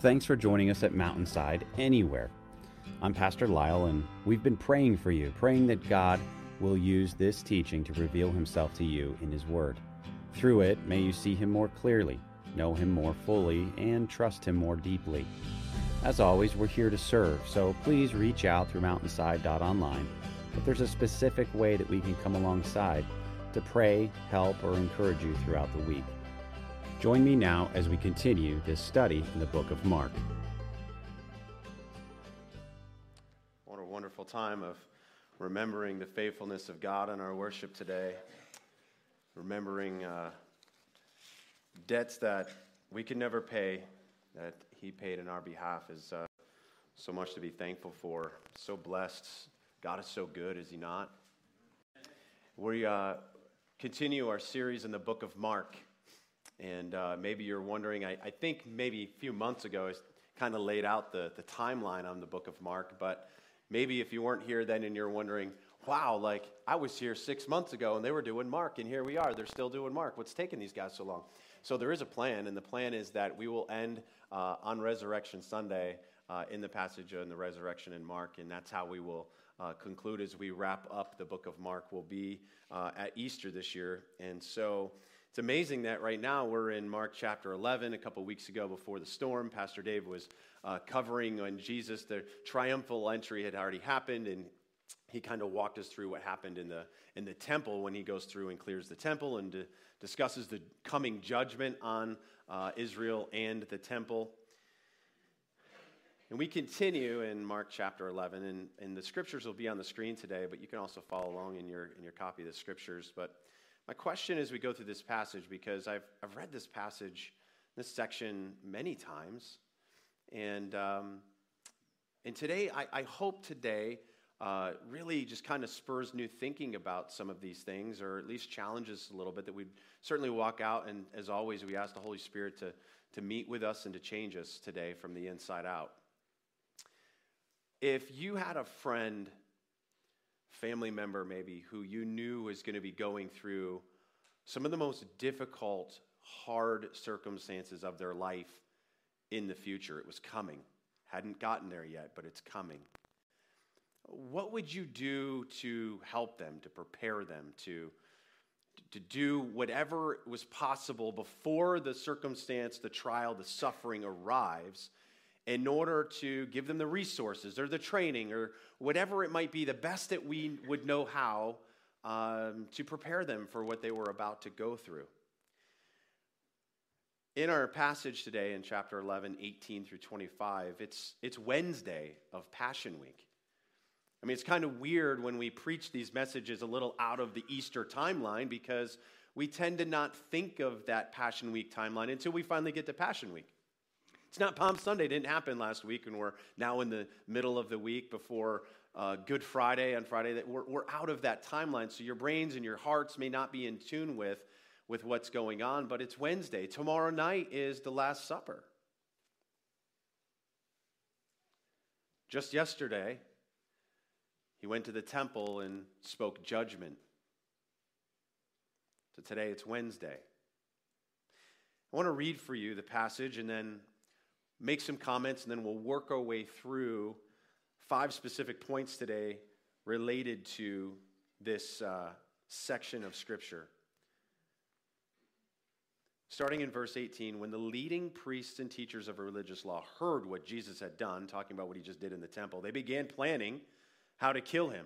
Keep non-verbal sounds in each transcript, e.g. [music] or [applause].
Thanks for joining us at Mountainside Anywhere. I'm Pastor Lyle, and we've been praying for you, praying that God will use this teaching to reveal himself to you in his word. Through it, may you see him more clearly, know him more fully, and trust him more deeply. As always, we're here to serve, so please reach out through mountainside.online if there's a specific way that we can come alongside to pray, help, or encourage you throughout the week. Join me now as we continue this study in the book of Mark. What a wonderful time of remembering the faithfulness of God in our worship today, remembering uh, debts that we can never pay, that He paid in our behalf, is uh, so much to be thankful for. So blessed. God is so good, is He not? We uh, continue our series in the book of Mark. And uh, maybe you're wondering, I, I, think maybe a few months ago I kind of laid out the, the timeline on the book of Mark, but maybe if you weren't here then and you're wondering, wow, like I was here six months ago and they were doing Mark, and here we are, they're still doing Mark. What's taking these guys so long? So there is a plan, and the plan is that we will end uh, on Resurrection Sunday uh, in the passage on the resurrection in Mark, and that's how we will uh, conclude as we wrap up the book of Mark. Will be uh, at Easter this year, and so. It's amazing that right now we're in Mark chapter 11. A couple weeks ago, before the storm, Pastor Dave was uh, covering when Jesus, the triumphal entry had already happened, and he kind of walked us through what happened in the, in the temple when he goes through and clears the temple and d- discusses the coming judgment on uh, Israel and the temple. And we continue in Mark chapter 11, and, and the scriptures will be on the screen today, but you can also follow along in your, in your copy of the scriptures. But my question as we go through this passage, because I've, I've read this passage, this section, many times, and, um, and today, I, I hope today uh, really just kind of spurs new thinking about some of these things, or at least challenges a little bit, that we'd certainly walk out, and as always, we ask the Holy Spirit to, to meet with us and to change us today from the inside out. If you had a friend family member maybe who you knew was going to be going through some of the most difficult, hard circumstances of their life in the future. It was coming. Hadn't gotten there yet, but it's coming. What would you do to help them, to prepare them, to, to do whatever was possible before the circumstance, the trial, the suffering arrives in order to give them the resources or the training or whatever it might be, the best that we would know how um, to prepare them for what they were about to go through. In our passage today in chapter 11, 18 through 25, it's, it's Wednesday of Passion Week. I mean, it's kind of weird when we preach these messages a little out of the Easter timeline because we tend to not think of that Passion Week timeline until we finally get to Passion Week. It's not Palm Sunday, it didn't happen last week, and we're now in the middle of the week before uh, Good Friday on Friday. That we're, we're out of that timeline, so your brains and your hearts may not be in tune with, with what's going on, but it's Wednesday. Tomorrow night is the Last Supper. Just yesterday, he went to the temple and spoke judgment. So today it's Wednesday. I want to read for you the passage and then make some comments, and then we'll work our way through five specific points today related to this uh, section of Scripture. Starting in verse 18, when the leading priests and teachers of religious law heard what Jesus had done, talking about what he just did in the temple, they began planning how to kill him.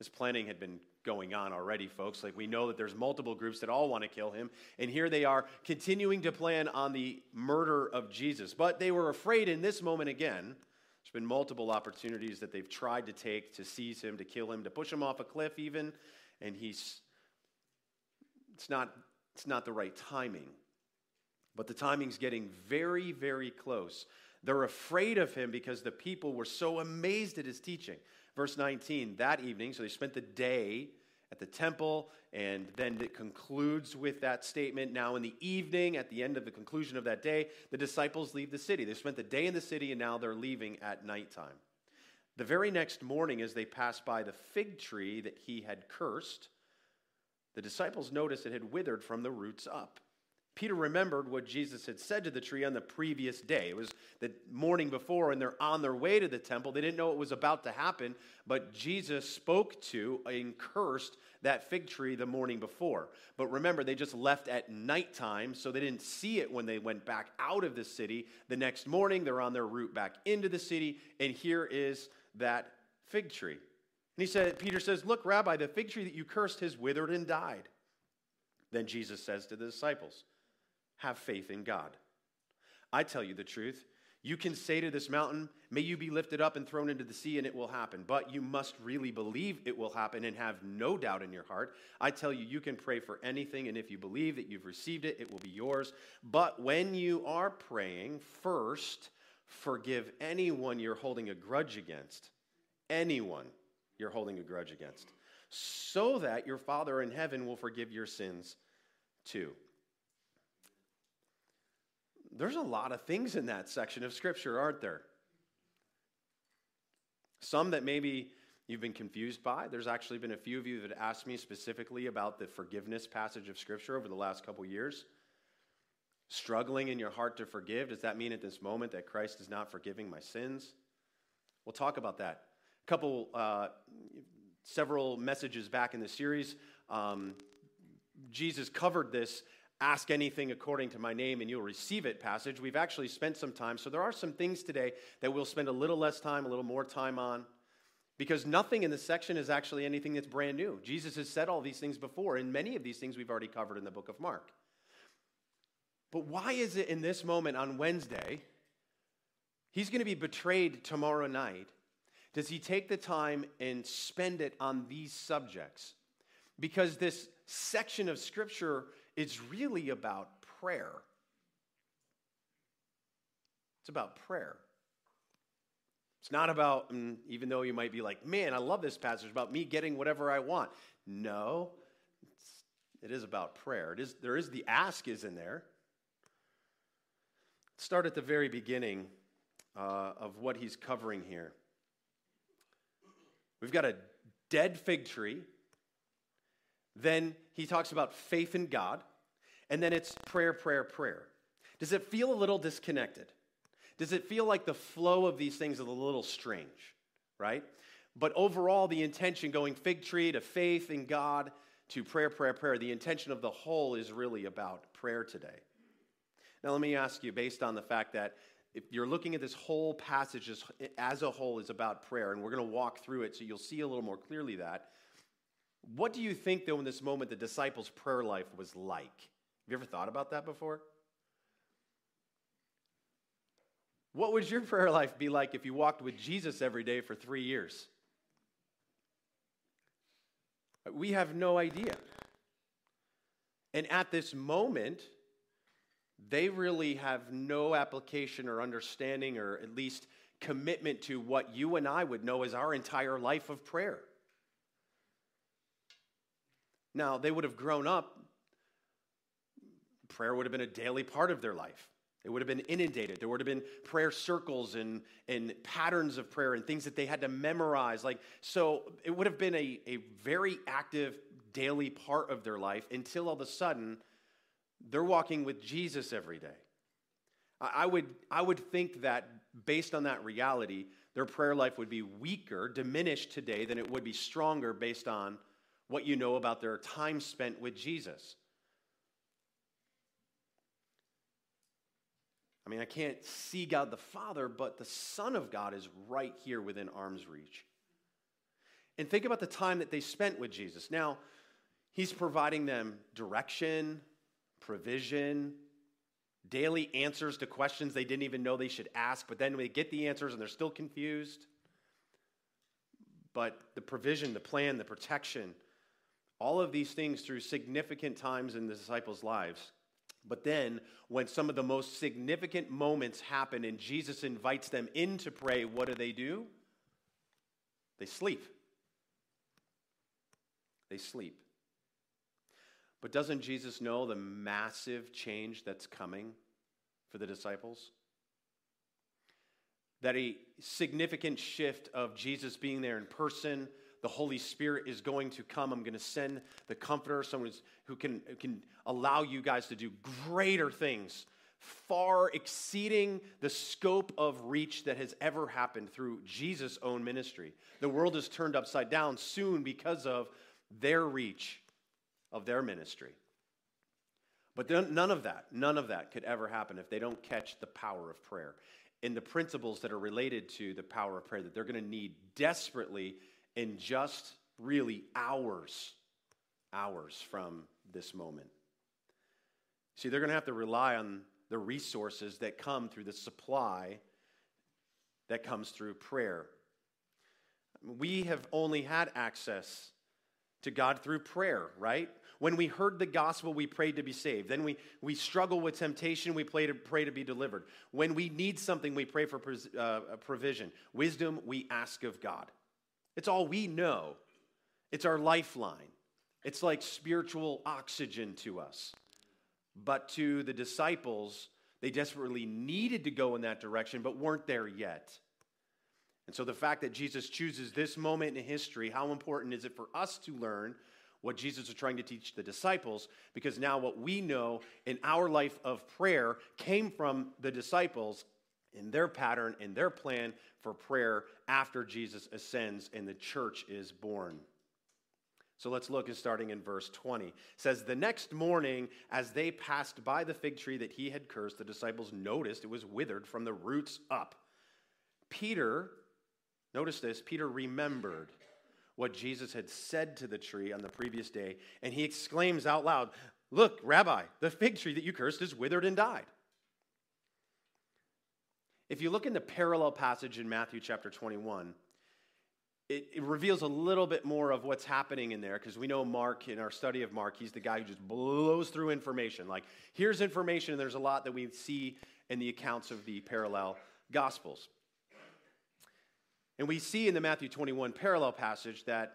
This planning had been going on already, folks. Like we know that there's multiple groups that all want to kill him. And here they are continuing to plan on the murder of Jesus. But they were afraid in this moment again. There's been multiple opportunities that they've tried to take to seize him, to kill him, to push him off a cliff, even. And he's, it's not, it's not the right timing. But the timing's getting very, very close. They're afraid of him because the people were so amazed at his teaching. Verse 19, that evening, so they spent the day at the temple, and then it concludes with that statement. Now, in the evening, at the end of the conclusion of that day, the disciples leave the city. They spent the day in the city, and now they're leaving at nighttime. The very next morning, as they passed by the fig tree that he had cursed, the disciples noticed it had withered from the roots up. Peter remembered what Jesus had said to the tree on the previous day. It was the morning before, and they're on their way to the temple. They didn't know it was about to happen, but Jesus spoke to and cursed that fig tree the morning before. But remember, they just left at nighttime, so they didn't see it when they went back out of the city. The next morning, they're on their route back into the city, and here is that fig tree. And he said, Peter says, Look, Rabbi, the fig tree that you cursed has withered and died. Then Jesus says to the disciples, have faith in God. I tell you the truth. You can say to this mountain, May you be lifted up and thrown into the sea, and it will happen. But you must really believe it will happen and have no doubt in your heart. I tell you, you can pray for anything, and if you believe that you've received it, it will be yours. But when you are praying, first forgive anyone you're holding a grudge against. Anyone you're holding a grudge against. So that your Father in heaven will forgive your sins too there's a lot of things in that section of Scripture, aren't there? Some that maybe you've been confused by. There's actually been a few of you that asked me specifically about the forgiveness passage of Scripture over the last couple years. Struggling in your heart to forgive, does that mean at this moment that Christ is not forgiving my sins? We'll talk about that. A couple, uh, several messages back in the series, um, Jesus covered this ask anything according to my name and you'll receive it passage. We've actually spent some time. So there are some things today that we'll spend a little less time, a little more time on, because nothing in this section is actually anything that's brand new. Jesus has said all these things before, and many of these things we've already covered in the book of Mark. But why is it in this moment on Wednesday, he's going to be betrayed tomorrow night? Does he take the time and spend it on these subjects? Because this section of scripture it's really about prayer. It's about prayer. It's not about, mm, even though you might be like, man, I love this passage, about me getting whatever I want. No, it is about prayer. It is, there is the ask is in there. start at the very beginning uh, of what he's covering here. We've got a dead fig tree then he talks about faith in God. And then it's prayer, prayer, prayer. Does it feel a little disconnected? Does it feel like the flow of these things is a little strange, right? But overall, the intention going fig tree to faith in God to prayer, prayer, prayer, the intention of the whole is really about prayer today. Now, let me ask you, based on the fact that if you're looking at this whole passage as, as a whole is about prayer, and we're going to walk through it so you'll see a little more clearly that, what do you think, though, in this moment, the disciples' prayer life was like? Have you ever thought about that before? What would your [laughs] prayer life be like if you walked with Jesus every day for three years? We have no idea. And at this moment, they really have no application or understanding or at least commitment to what you and I would know as our entire life of prayer. Now, they would have grown up, prayer would have been a daily part of their life. They would have been inundated. There would have been prayer circles and, and patterns of prayer and things that they had to memorize. Like, so it would have been a, a very active daily part of their life until all of a sudden they're walking with Jesus every day. I would, I would think that based on that reality, their prayer life would be weaker, diminished today than it would be stronger based on what you know about their time spent with Jesus. I mean, I can't see God the Father, but the Son of God is right here within arm's reach. And think about the time that they spent with Jesus. Now, He's providing them direction, provision, daily answers to questions they didn't even know they should ask, but then they get the answers and they're still confused. But the provision, the plan, the protection, all of these things through significant times in the disciples' lives. But then, when some of the most significant moments happen and Jesus invites them in to pray, what do they do? They sleep. They sleep. But doesn't Jesus know the massive change that's coming for the disciples? That a significant shift of Jesus being there in person, the Holy Spirit is going to come. I'm going to send the Comforter, someone who can, who can allow you guys to do greater things, far exceeding the scope of reach that has ever happened through Jesus' own ministry. The world is turned upside down soon because of their reach of their ministry. But none of that, none of that could ever happen if they don't catch the power of prayer and the principles that are related to the power of prayer that they're going to need desperately in just really hours, hours from this moment. See, they're going to have to rely on the resources that come through the supply that comes through prayer. We have only had access to God through prayer, right? When we heard the gospel, we prayed to be saved. Then we, we struggle with temptation, we pray to, pray to be delivered. When we need something, we pray for uh, provision. Wisdom, we ask of God. It's all we know, it's our lifeline. It's like spiritual oxygen to us. But to the disciples, they desperately needed to go in that direction, but weren't there yet. And so the fact that Jesus chooses this moment in history, how important is it for us to learn what Jesus was trying to teach the disciples because now what we know in our life of prayer came from the disciples in their pattern, in their plan for prayer after Jesus ascends and the church is born. So let's look at starting in verse 20. It says, The next morning, as they passed by the fig tree that he had cursed, the disciples noticed it was withered from the roots up. Peter, notice this, Peter remembered what Jesus had said to the tree on the previous day, and he exclaims out loud, Look, Rabbi, the fig tree that you cursed is withered and died. If you look in the parallel passage in Matthew chapter 21, it, it reveals a little bit more of what's happening in there because we know Mark, in our study of Mark, he's the guy who just blows through information. Like, here's information, and there's a lot that we see in the accounts of the parallel gospels. And we see in the Matthew 21 parallel passage that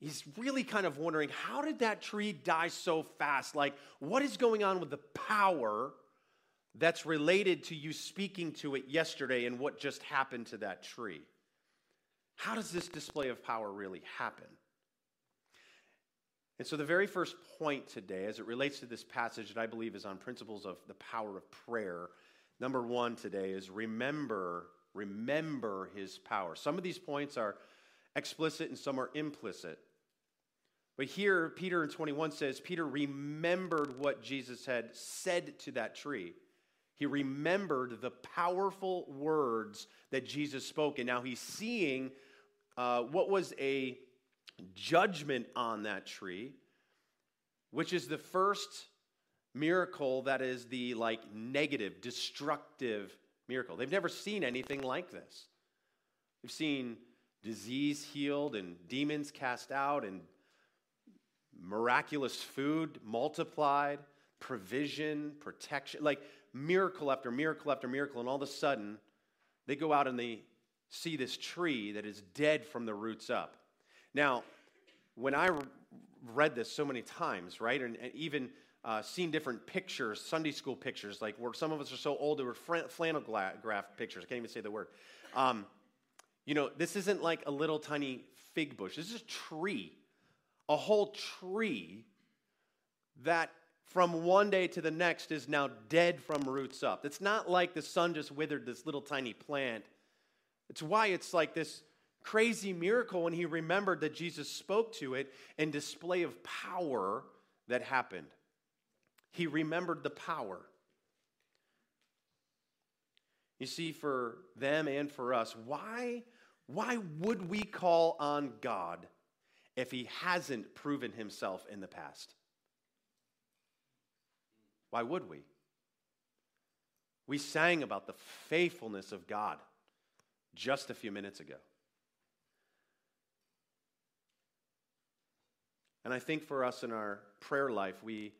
he's really kind of wondering how did that tree die so fast? Like, what is going on with the power that's related to you speaking to it yesterday and what just happened to that tree? How does this display of power really happen? And so, the very first point today, as it relates to this passage that I believe is on principles of the power of prayer, number one today is remember Remember his power. Some of these points are explicit and some are implicit. But here, Peter in 21 says, Peter remembered what Jesus had said to that tree. He remembered the powerful words that Jesus spoke. And now he's seeing uh, what was a judgment on that tree, which is the first miracle that is the like negative, destructive miracle. They've never seen anything like this. They've seen disease healed and demons cast out and miraculous food multiplied, provision, protection, like miracle after miracle after miracle. And all of a sudden, they go out and they see this tree that is dead from the roots up. Now, when I read this so many times, right, and, and even uh, seen different pictures, Sunday school pictures, like where some of us are so old, they were flannel graph pictures. I can't even say the word. Um, you know, this isn't like a little tiny fig bush. This is a tree, a whole tree that from one day to the next is now dead from roots up. It's not like the sun just withered this little tiny plant. It's why it's like this crazy miracle when he remembered that Jesus spoke to it and display of power that happened. He remembered the power. You see, for them and for us, why, why would we call on God if he hasn't proven himself in the past? Why would we? We sang about the faithfulness of God just a few minutes ago. And I think for us in our prayer life, we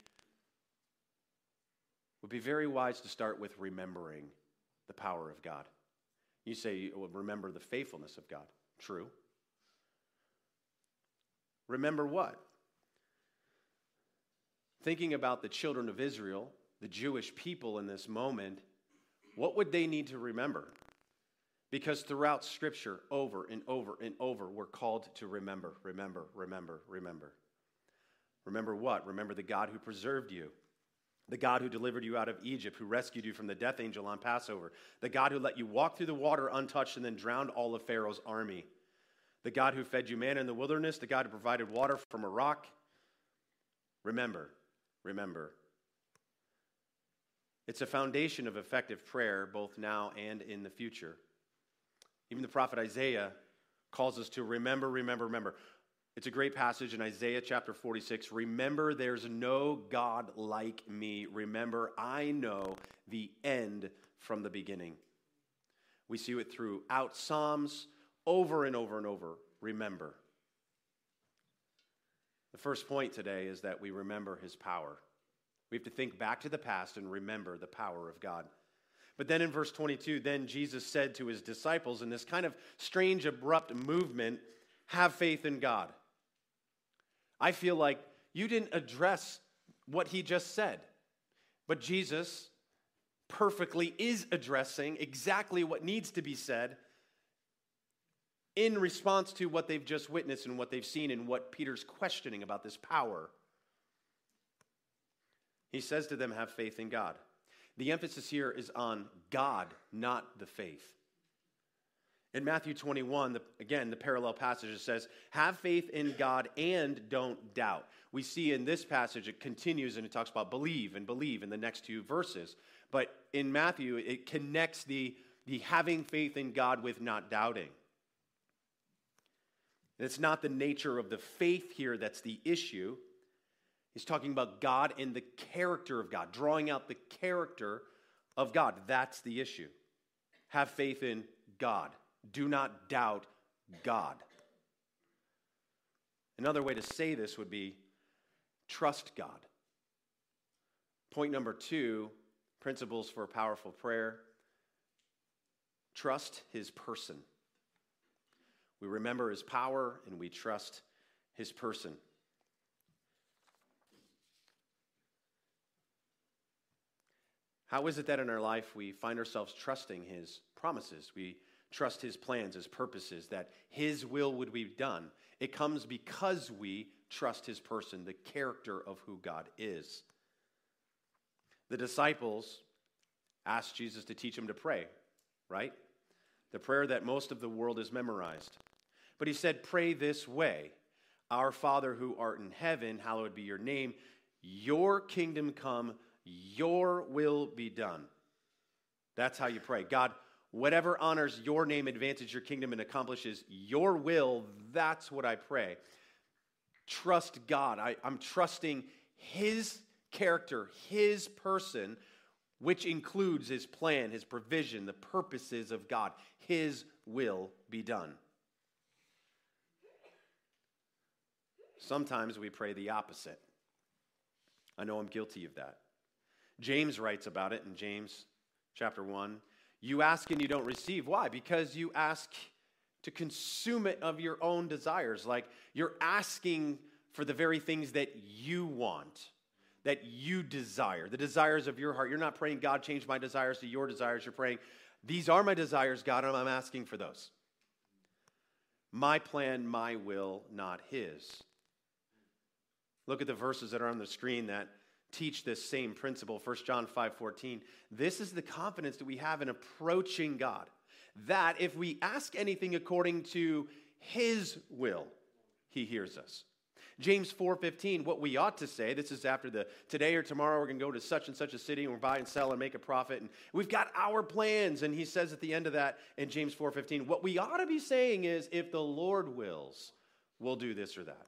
would be very wise to start with remembering the power of God. You say, well, remember the faithfulness of God. True. Remember what? Thinking about the children of Israel, the Jewish people in this moment, what would they need to remember? Because throughout Scripture, over and over and over, we're called to remember, remember, remember, remember. Remember what? Remember the God who preserved you, the God who delivered you out of Egypt, who rescued you from the death angel on Passover, the God who let you walk through the water untouched and then drowned all of Pharaoh's army, the God who fed you manna in the wilderness, the God who provided water from a rock. Remember, remember. It's a foundation of effective prayer, both now and in the future. Even the prophet Isaiah calls us to remember, remember, remember. It's a great passage in Isaiah chapter 46. Remember, there's no God like me. Remember, I know the end from the beginning. We see it throughout Psalms over and over and over. Remember. The first point today is that we remember his power. We have to think back to the past and remember the power of God. But then in verse 22, then Jesus said to his disciples in this kind of strange, abrupt movement, have faith in God. I feel like you didn't address what he just said, but Jesus perfectly is addressing exactly what needs to be said in response to what they've just witnessed and what they've seen and what Peter's questioning about this power. He says to them, Have faith in God. The emphasis here is on God, not the faith. In Matthew 21, the, again, the parallel passage says, Have faith in God and don't doubt. We see in this passage it continues and it talks about believe and believe in the next two verses. But in Matthew, it connects the, the having faith in God with not doubting. And it's not the nature of the faith here that's the issue. He's talking about God and the character of God, drawing out the character of God. That's the issue. Have faith in God. Do not doubt God. Another way to say this would be trust God. Point number two principles for powerful prayer trust his person. We remember his power and we trust his person. How is it that in our life we find ourselves trusting His promises? We trust His plans, His purposes, that His will would be done. It comes because we trust His person, the character of who God is. The disciples asked Jesus to teach them to pray, right? The prayer that most of the world has memorized. But He said, Pray this way Our Father who art in heaven, hallowed be your name. Your kingdom come your will be done. That's how you pray. God, whatever honors your name, advances your kingdom, and accomplishes your will, that's what I pray. Trust God. I, am trusting His character, His person, which includes His plan, His provision, the purposes of God. His will be done. Sometimes we pray the opposite. I know I'm guilty of that. James writes about it in James chapter 1. You ask and you don't receive. Why? Because you ask to consume it of your own desires. Like you're asking for the very things that you want, that you desire, the desires of your heart. You're not praying, God, change my desires to your desires. You're praying, these are my desires, God, and I'm asking for those. My plan, my will, not His. Look at the verses that are on the screen that teach this same principle 1 john 5 14 this is the confidence that we have in approaching god that if we ask anything according to his will he hears us. James 4.15 what we ought to say this is after the today or tomorrow we're going to go to such and such a city and we're buy and sell and make a profit and we've got our plans and he says at the end of that in james 4.15 what we ought to be saying is if the lord wills we'll do this or that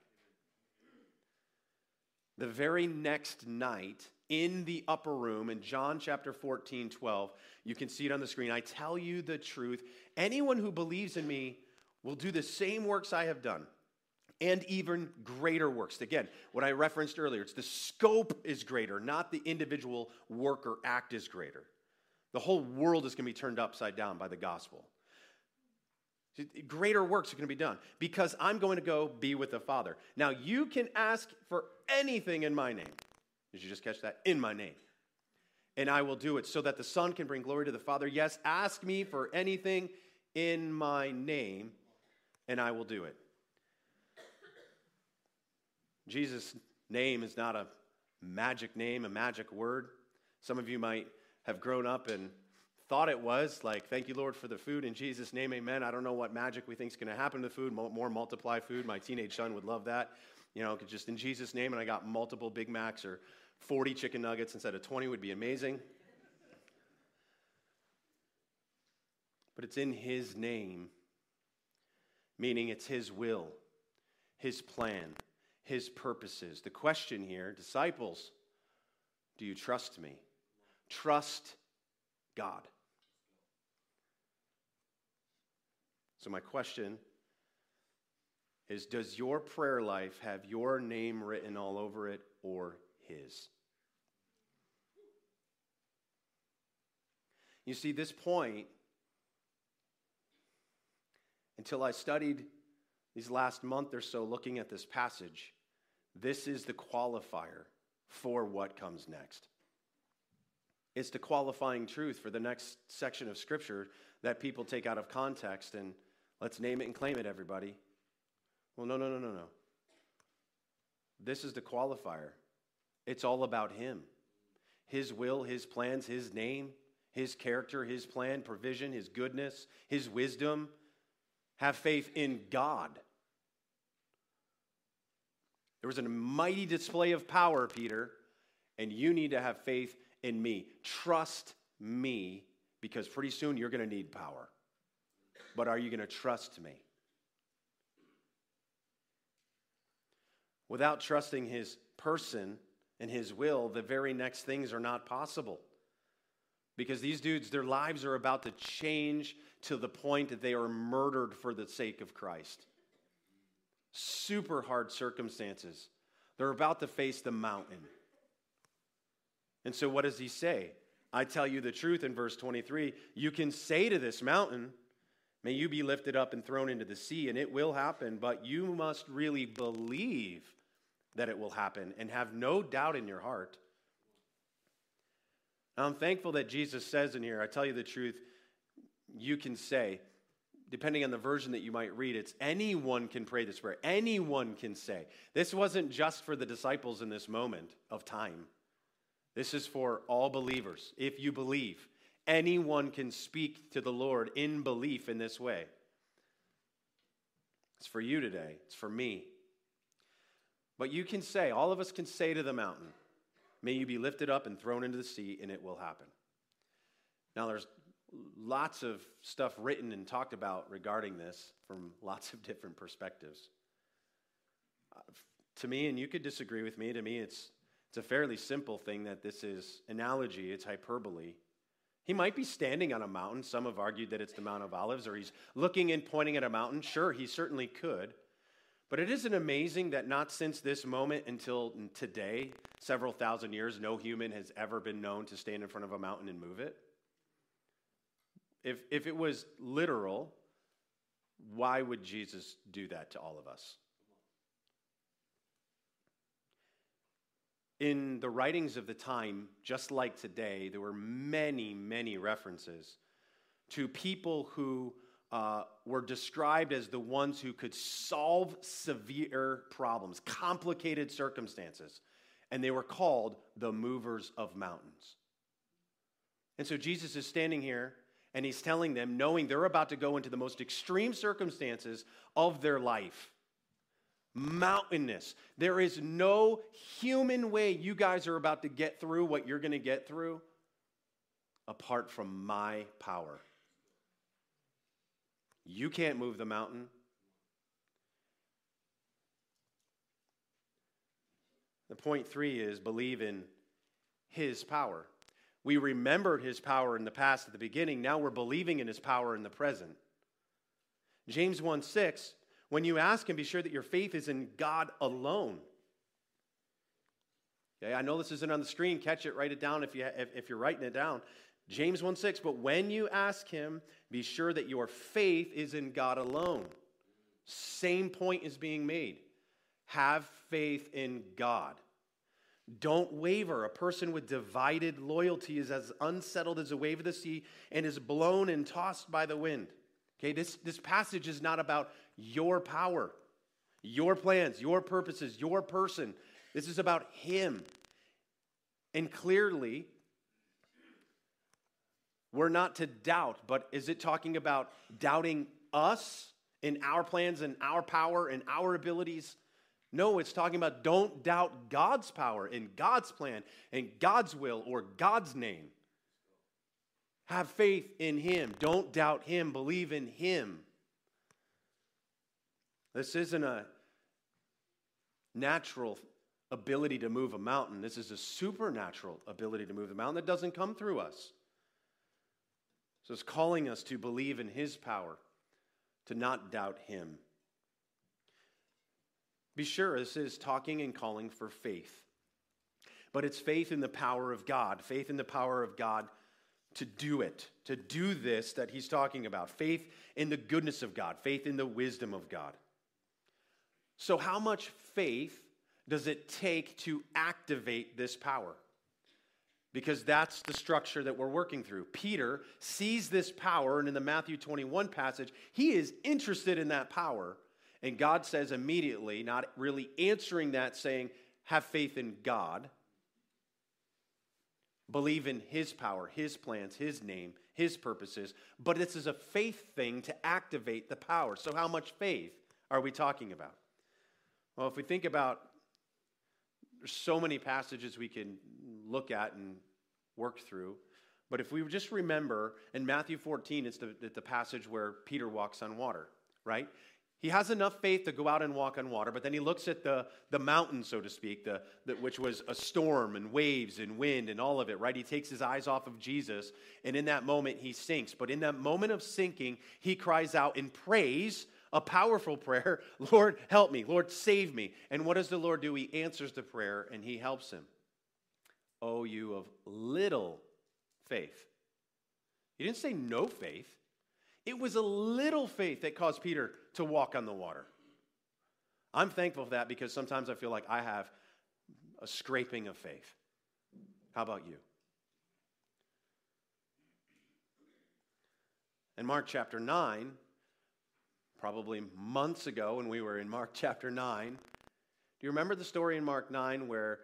the very next night in the upper room in John chapter 14, 12. You can see it on the screen. I tell you the truth. Anyone who believes in me will do the same works I have done and even greater works. Again, what I referenced earlier, it's the scope is greater, not the individual work or act is greater. The whole world is going to be turned upside down by the gospel. Greater works are going to be done because I'm going to go be with the Father. Now, you can ask for anything in my name. Did you just catch that? In my name. And I will do it so that the Son can bring glory to the Father. Yes, ask me for anything in my name, and I will do it. Jesus' name is not a magic name, a magic word. Some of you might have grown up and thought it was like, thank you, Lord, for the food. In Jesus' name, amen. I don't know what magic we think is going to happen to the food, more multiply food. My teenage son would love that. You know, just in Jesus' name, and I got multiple Big Macs or 40 chicken nuggets instead of 20 would be amazing. But it's in His name, meaning it's His will, His plan, His purposes. The question here, disciples, do you trust me? Trust God. So, my question is Does your prayer life have your name written all over it or His? You see, this point, until I studied these last month or so looking at this passage, this is the qualifier for what comes next. It's the qualifying truth for the next section of Scripture that people take out of context and let's name it and claim it, everybody. Well, no, no, no, no, no. This is the qualifier. It's all about Him His will, His plans, His name, His character, His plan, provision, His goodness, His wisdom. Have faith in God. There was a mighty display of power, Peter, and you need to have faith in me. Trust me because pretty soon you're going to need power. But are you going to trust me? Without trusting his person and his will, the very next things are not possible. Because these dudes, their lives are about to change to the point that they are murdered for the sake of Christ. Super hard circumstances. They're about to face the mountain. And so, what does he say? I tell you the truth in verse 23 you can say to this mountain, May you be lifted up and thrown into the sea, and it will happen, but you must really believe that it will happen and have no doubt in your heart. Now, I'm thankful that Jesus says in here, I tell you the truth, you can say, depending on the version that you might read, it's anyone can pray this prayer. Anyone can say. This wasn't just for the disciples in this moment of time. This is for all believers. If you believe, Anyone can speak to the Lord in belief in this way. It's for you today, it's for me. But you can say, all of us can say to the mountain, May you be lifted up and thrown into the sea, and it will happen. Now, there's lots of stuff written and talked about regarding this from [laughs] lots of different perspectives. Uh, to me, and you could disagree with me, to me, it's, it's a fairly simple thing that this is analogy, it's hyperbole. He might be standing on a mountain. Some have argued that it's the Mount of Olives, or he's looking and pointing at a mountain. Sure, he certainly could. But it isn't amazing that not since this moment until today, several thousand years, no human has ever been known to stand in front of a mountain and move it. If, if it was literal, why would Jesus do that to all of us? In the writings of the time, just like today, there were many, many references to people who uh, were described as the ones who could solve severe problems, complicated circumstances, and they were called the movers of mountains. And so Jesus is standing here and he's telling them, knowing they're about to go into the most extreme circumstances of their life mountainous. There is no human way you guys are about to get through what you're going to get through apart from my power. You can't move the mountain. The point three is believe in his power. We remembered his power in the past at the beginning. Now we're believing in his power in the present. James 1 6 when you ask Him, be sure that your faith is in God alone. Okay, I know this isn't on the screen. Catch it, write it down if, you, if, if you're writing it down. James 1 6, but when you ask Him, be sure that your faith is in God alone. Same point is being made. Have faith in God. Don't waver. A person with divided loyalty is as unsettled as a wave of the sea and is blown and tossed by the wind. Okay, this, this passage is not about your power, your plans, your purposes, your person. This is about Him. And clearly, we're not to doubt, but is it talking about doubting us in our plans and our power and our abilities? No, it's talking about don't doubt God's power and God's plan and God's will or God's name. Have faith in Him. Don't doubt Him. Believe in Him. This isn't a natural ability to move a mountain. This is a supernatural ability to move the mountain that doesn't come through us. So it's calling us to believe in His power, to not doubt Him. Be sure this is talking and calling for faith. But it's faith in the power of God, faith in the power of God to do it, to do this that he's talking about. Faith in the goodness of God, faith in the wisdom of God. So, how much faith does it take to activate this power? because that's the structure that we're working through. Peter sees this power, and in the Matthew 21 passage, he is interested in that power. And God says immediately, not really answering that, saying, Have faith in God, believe in His power, His plans, His name, His purposes. But this is a faith thing to activate the power. So, how much faith are we talking about? Well, if we think about there's so many passages we can look at and work through. But if we just remember in Matthew 14, it's the, the passage where Peter walks on water, right? He has enough faith to go out and walk on water, but then he looks at the, the mountain, so to speak, the, the, which was a storm and waves and wind and all of it, right? He takes his eyes off of Jesus, and in that moment, he sinks. But in that moment of sinking, he cries out in praise, a powerful prayer [laughs] Lord, help me. Lord, save me. And what does the Lord do? He answers the prayer and he helps him. Oh, you of little faith. He didn't say no faith. It was a little faith that caused Peter to walk on the water. I'm thankful for that because sometimes I feel like I have a scraping of faith. How about you? In Mark chapter 9, probably months ago when we were in Mark [laughs] chapter 9, do you remember the story in Mark 9 where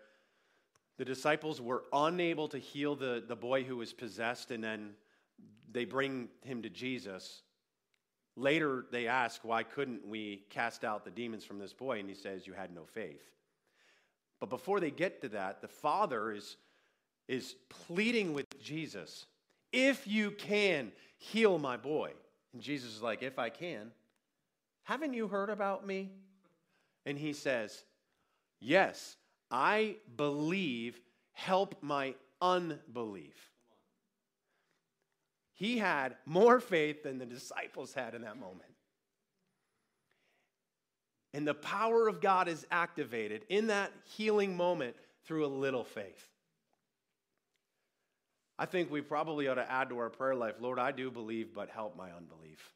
the disciples were unable to heal the, the boy who was possessed, and then they bring him to Jesus. Later, they ask, Why couldn't we cast out the demons from this boy? And he says, You had no faith. But before they get to that, the father is, is pleading with Jesus, If you can, heal my boy. And Jesus is like, If I can. Haven't you heard about me? And he says, Yes, I believe, help my unbelief. He had more faith than the disciples had in that moment. And the power of God is activated in that healing moment through a little faith. I think we probably ought to add to our prayer life Lord, I do believe, but help my unbelief.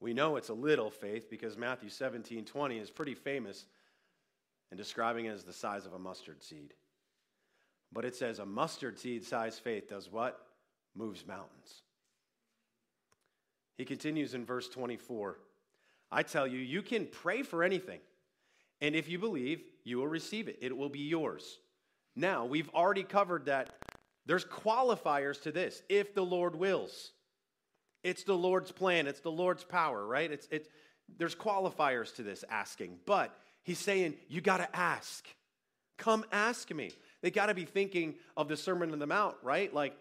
We know it's a little faith because Matthew 17 20 is pretty famous in describing it as the size of a mustard seed. But it says a mustard seed size faith does what? Moves mountains. He continues in verse 24 I tell you, you can pray for anything, and if you believe, you will receive it. It will be yours. Now, we've already covered that there's qualifiers to this if the Lord wills. It's the Lord's plan, it's the Lord's power, right? It's, it's, there's qualifiers to this asking, but he's saying, you got to ask. Come ask me. They got to be thinking of the Sermon on the Mount, right? Like,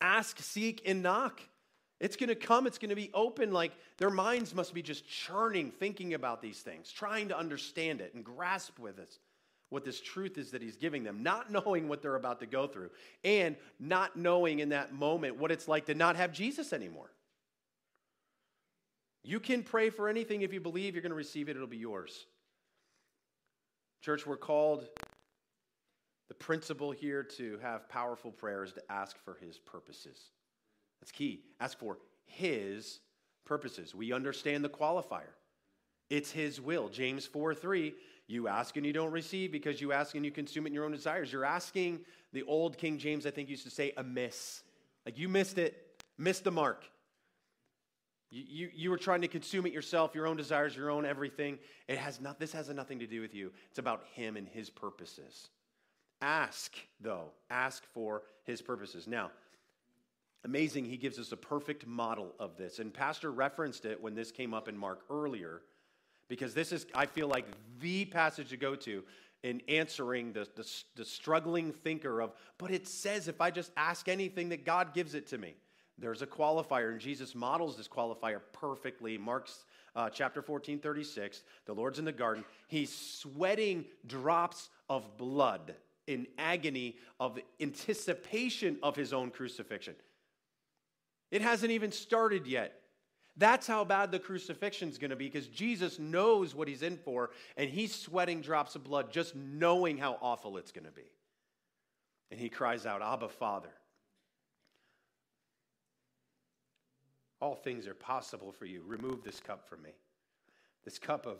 ask, seek, and knock. It's going to come, it's going to be open. Like, their minds must be just churning, thinking about these things, trying to understand it and grasp with us what this truth is that he's giving them, not knowing what they're about to go through, and not knowing in that moment what it's like to not have Jesus anymore. You can pray for anything if you believe you're going to receive it, it'll be yours. Church, we're called the principle here to have powerful prayers to ask for his purposes. That's key. Ask for his purposes. We understand the qualifier. It's his will. James 4 3, you ask and you don't receive because you ask and you consume it in your own desires. You're asking, the old King James, I think, used to say, amiss. Like you missed it, missed the mark. You, you, you were trying to consume it yourself, your own desires, your own everything. It has not, this has nothing to do with you. It's about Him and His purposes. Ask, though, ask for His purposes. Now, amazing, He gives us a perfect model of this. And Pastor referenced it when this came up in Mark earlier, because this is, I feel like, the passage to go to in answering the, the, the struggling thinker of, but it says if I just ask anything that God gives it to me. There's a qualifier, and Jesus models this qualifier perfectly. Mark's uh, chapter 14, 36. The Lord's in the garden. He's sweating drops of blood in agony of anticipation of his own crucifixion. It hasn't even started yet. That's how bad the crucifixion is going to be because Jesus knows what he's in for, and he's sweating drops of blood just knowing how awful it's going to be. And he cries out, Abba, Father. All things are possible for you. Remove this cup from me. This cup of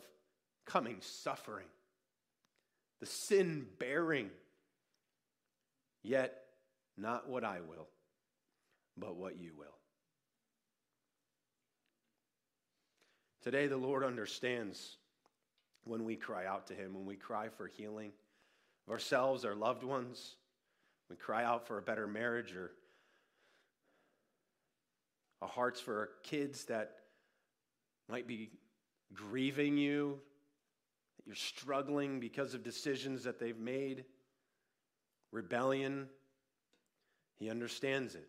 coming suffering, the sin bearing. Yet, not what I will, but what you will. Today, the Lord understands when we cry out to Him, when we cry for healing of ourselves, our loved ones, we cry out for a better marriage or our hearts for our kids that might be grieving you, that you're struggling because of decisions that they've made, rebellion. He understands it.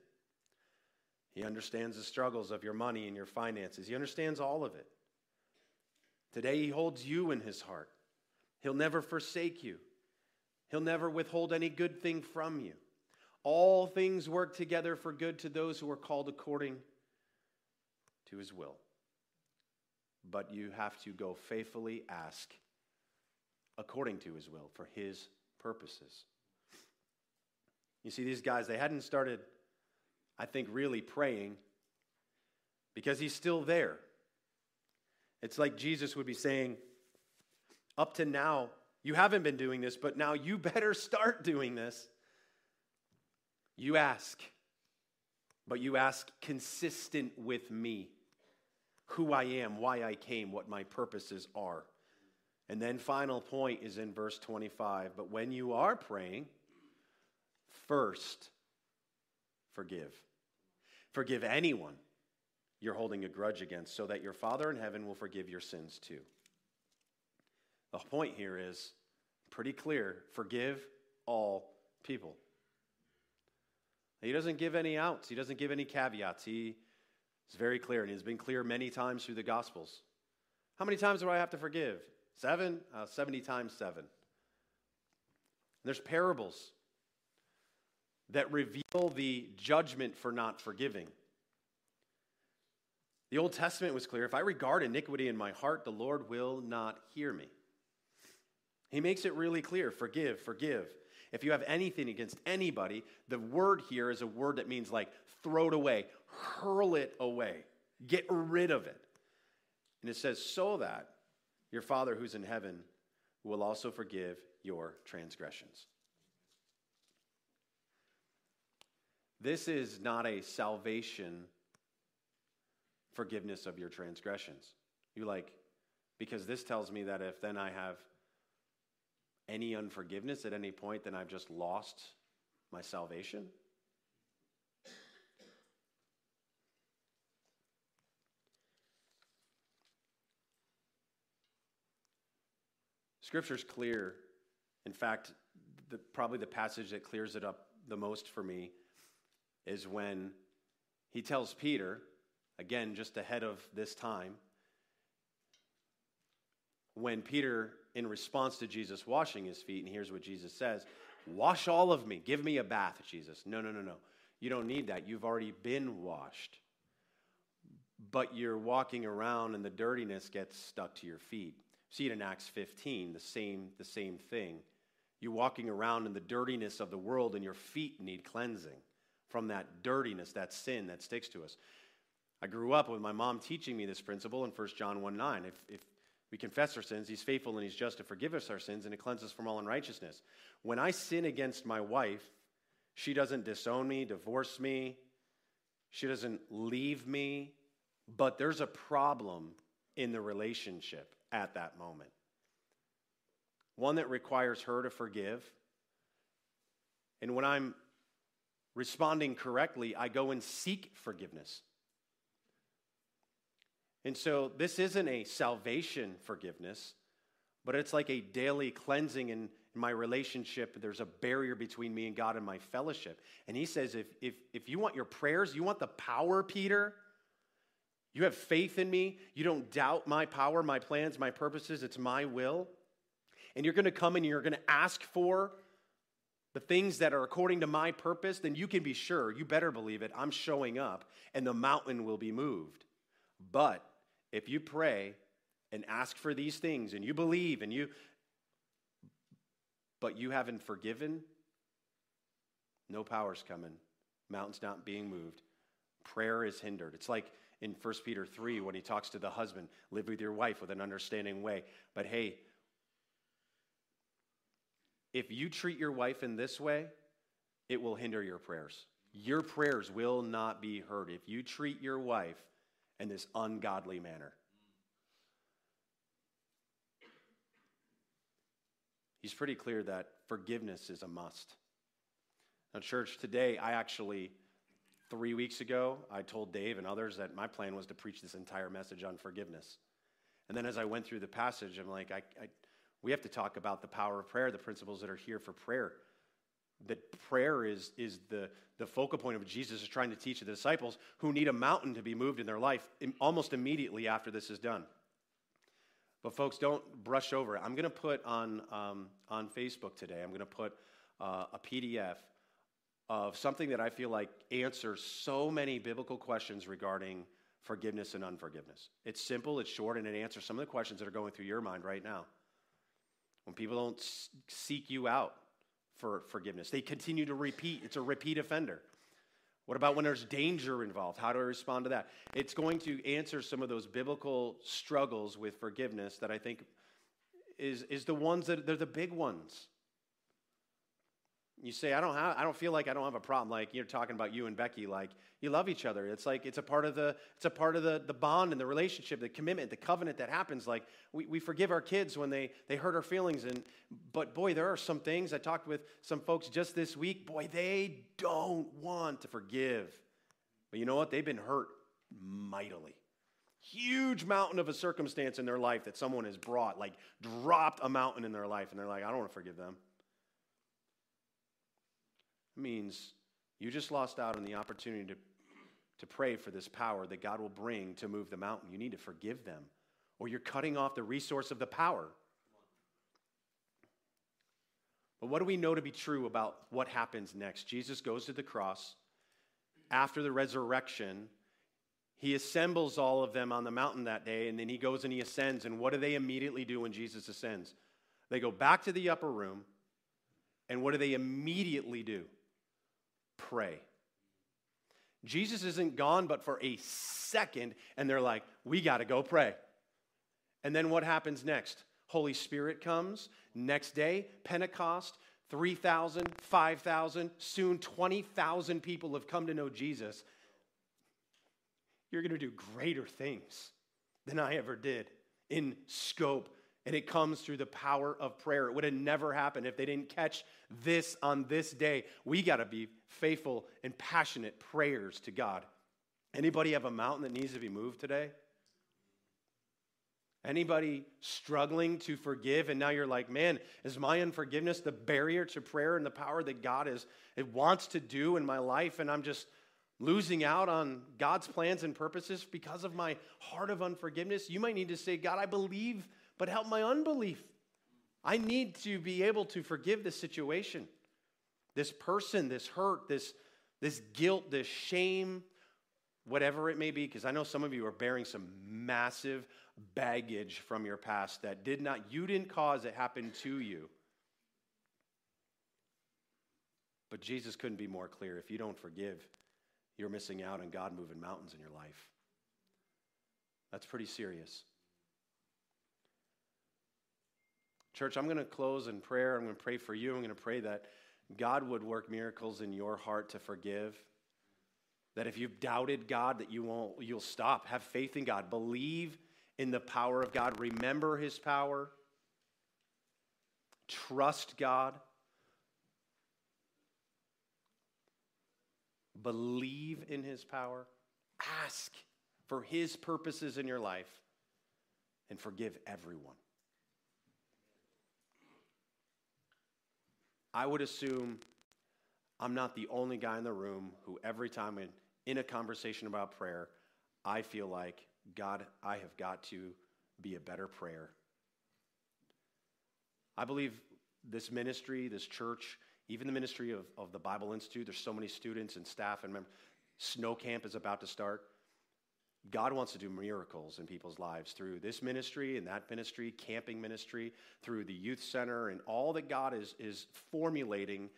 He understands the struggles of your money and your finances. He understands all of it. Today, He holds you in His heart. He'll never forsake you, He'll never withhold any good thing from you. All things work together for good to those who are called according to his will. But you have to go faithfully ask according to his will for his purposes. You see, these guys, they hadn't started, I think, really praying because he's still there. It's like Jesus would be saying, Up to now, you haven't been doing this, but now you [laughs] better start doing this. You ask, but you ask consistent with me who I am, why I came, what my purposes are. And then, final point is in verse 25. But when you are praying, first forgive. Forgive anyone you're holding a grudge against, so that your Father in heaven will forgive your sins too. The point here is pretty clear forgive all people. He doesn't give any outs, he doesn't give any caveats. He it's very clear, and it's been clear many times through the Gospels. How many times do I have to forgive? Seven? Uh, 70 times seven. There's parables that reveal the judgment for not forgiving. The Old Testament was clear if I regard iniquity in my heart, the Lord will not hear me. He makes it really clear forgive, forgive. If you have anything against anybody, the word here is a word that means like throw it away, hurl it away, get rid of it. And it says, so that your Father who's in heaven will also forgive your transgressions. This is not a salvation forgiveness of your transgressions. You like, because this tells me that if then I have any unforgiveness at any point, then I've just lost my salvation. Scripture's clear. In fact, the, probably the passage that clears it up the most for me is when he tells Peter, again, just ahead of this time, when Peter, in response to Jesus washing his feet, and here's what Jesus says Wash all of me. Give me a bath, Jesus. No, no, no, no. You don't need that. You've already been washed. But you're walking around and the dirtiness gets stuck to your feet. See it in Acts 15, the same, the same thing. You're walking around in the dirtiness of the world and your feet need cleansing from that dirtiness, that sin that sticks to us. I grew up with my mom teaching me this principle in 1 John 1 9. If, if we confess our sins, he's faithful and he's just to forgive us our sins and to cleanse us from all unrighteousness. When I sin against my wife, she doesn't disown me, divorce me, She doesn't leave me, but there's a problem in the relationship at that moment. One that requires her to forgive. And when I'm responding correctly, I go and seek forgiveness. And so this isn't a salvation forgiveness, but it's like a daily cleansing in, in, my relationship. There's a barrier between me and God and my fellowship. And he says, if, if, if you want your prayers, you want the power, Peter, you have faith in me, you don't doubt my power, my plans, my purposes, it's my will. And you're going to come and you're going to ask for the things that are according to my purpose, then you can be sure, you better believe it, I'm showing up and the mountain will be moved. But if you pray and ask for these things and you believe and you, but you haven't forgiven, no power's coming. Mountain's not being moved. Prayer is hindered. It's like in 1 Peter 3 when he talks to the husband live with your wife with an understanding way. But hey, if you treat your wife in this way, it will hinder your prayers. Your prayers will not be heard if you treat your wife in this ungodly manner. He's pretty clear that forgiveness is a must. Now, church, today, I actually, three weeks ago, I told Dave and others that my plan was to preach this entire message on forgiveness. And then as I went through the passage, I'm like, I, I we have to talk about the power of prayer, the principles that are here for prayer. That prayer is, is the, the focal point of what Jesus is trying to teach the disciples who need a mountain to be moved in their life almost immediately after this is done. But, folks, don't brush over it. I'm going to put on, um, on Facebook today, I'm going to put uh, a PDF of something that I feel like answers so many biblical questions regarding forgiveness and unforgiveness. It's simple, it's short, and it answers some of the questions that are going through your mind right now. When people don't seek you out for forgiveness, they continue to repeat. It's a repeat offender. What about when there's danger involved? How do I respond to that? It's going to answer some of those biblical struggles with forgiveness that I think is, is the ones that they're the big ones. You say, I don't have, I don't feel like I don't have a problem. Like you're talking about you and Becky, like you love each other. It's like it's a part of the, it's a part of the, the bond and the relationship, the commitment, the covenant that happens. Like we, we forgive our kids when they, they hurt our feelings. And but boy, there are some things. I talked with some folks just this week. Boy, they don't want to forgive. But you know what? They've been hurt mightily. Huge mountain of a circumstance in their life that someone has brought, like dropped a mountain in their life, and they're like, I don't want to forgive them means you just lost out on the opportunity to, to pray for this power that God will bring to move the mountain. You need to forgive them, or you're cutting off the resource of the power. But what do we know to be true about what happens next? Jesus goes to the cross. After the resurrection, he assembles all of them on the mountain that day, and then he goes and he ascends. And what do they immediately do when Jesus ascends? They go back to the upper room, and what do they immediately do? Pray. Jesus isn't gone but for a second, and they're like, we got to go pray. And then what happens next? Holy Spirit comes. Next day, Pentecost, 3,000, 5,000, soon 20,000 people have come to know Jesus. You're going to do greater things than I ever did in scope and it comes through the power of prayer. It would have never happened if they didn't catch this on this day. We got to be faithful and passionate prayers to God. Anybody have a mountain that needs to be moved today? Anybody struggling to forgive and now you're like, man, is my unforgiveness the barrier to prayer and the power that God is it wants to do in my life and I'm just losing out on God's plans and purposes because of my heart of unforgiveness? You might need to say, God, I believe but help my unbelief. I need to be able to forgive this situation, this person, this hurt, this, this guilt, this shame, whatever it may be, because I know some of you are bearing some massive baggage from your past that did not, you didn't cause it happened to you. But Jesus couldn't be more clear. If you don't forgive, you're missing out on God moving mountains in your life. That's pretty serious. Church, I'm going to close in prayer. I'm going to pray for you. I'm going to pray that God would work miracles in your heart to forgive. That if you've doubted God, that you won't, you'll stop. Have faith in God. Believe in the power of God. Remember his power. Trust God. Believe in his power. Ask for his purposes in your life and forgive everyone. I would assume I'm not the only guy in the room who, every time in, in a conversation about prayer, I feel like, God, I have got to be a better prayer. I believe this ministry, this church, even the ministry of, of the Bible Institute, there's so many students and staff and members. Snow camp is about to start. God wants to do miracles in people's lives through this ministry and that ministry, camping ministry, through the youth center, and all that God is, is formulating.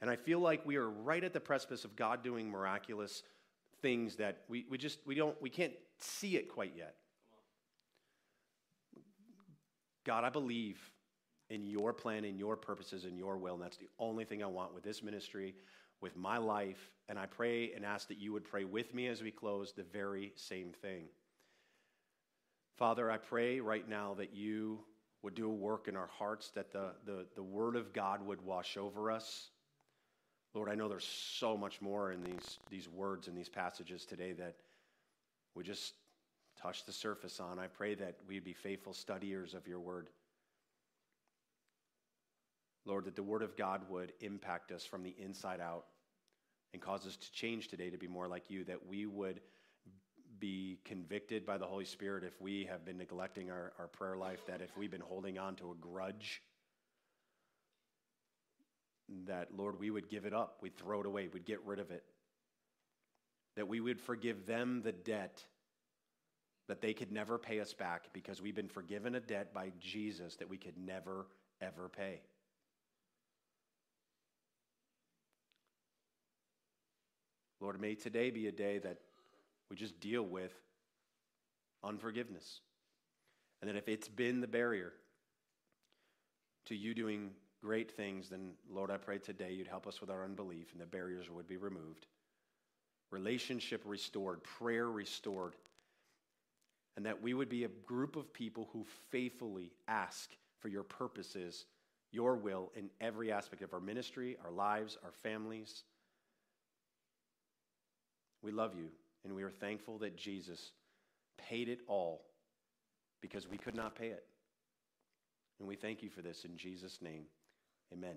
And I feel like we are right at the precipice of God doing miraculous things that we, we just we don't we can't see it quite yet. God, I believe in your plan, in your purposes, in your will, and that's the only thing I want with this ministry, with my life, and I pray and ask that you would pray with me as we close the very same thing. Father, I pray right now that you would do a work in our hearts, that the, the, the Word of God would wash over us. Lord, I know there's so much more in these, these words and these passages today that we just touched the surface on. I pray that we'd be faithful studiers of your Word. Lord, that the Word of God would impact us from the inside out and cause us to change today to be more like you, that we would be convicted by the Holy Spirit if we have been neglecting our, our prayer life, that if we've been holding on to a grudge, that, Lord, we would give it up, we'd throw it away, we'd get rid of it. That we would forgive them the debt that they could never pay us back because we've been forgiven a debt by Jesus that we could never, ever pay. Lord, may today be a day that we just deal with unforgiveness. And that if it's been the barrier to you doing great things, then Lord, I pray today you'd help us with our unbelief and the barriers would be removed. Relationship restored, prayer restored, and that we would be a group of people who faithfully ask for your purposes, your will in every aspect of our ministry, our lives, our families. We love you, and we are thankful that Jesus paid it all because we could not pay it. And we thank you for this in Jesus' name. Amen.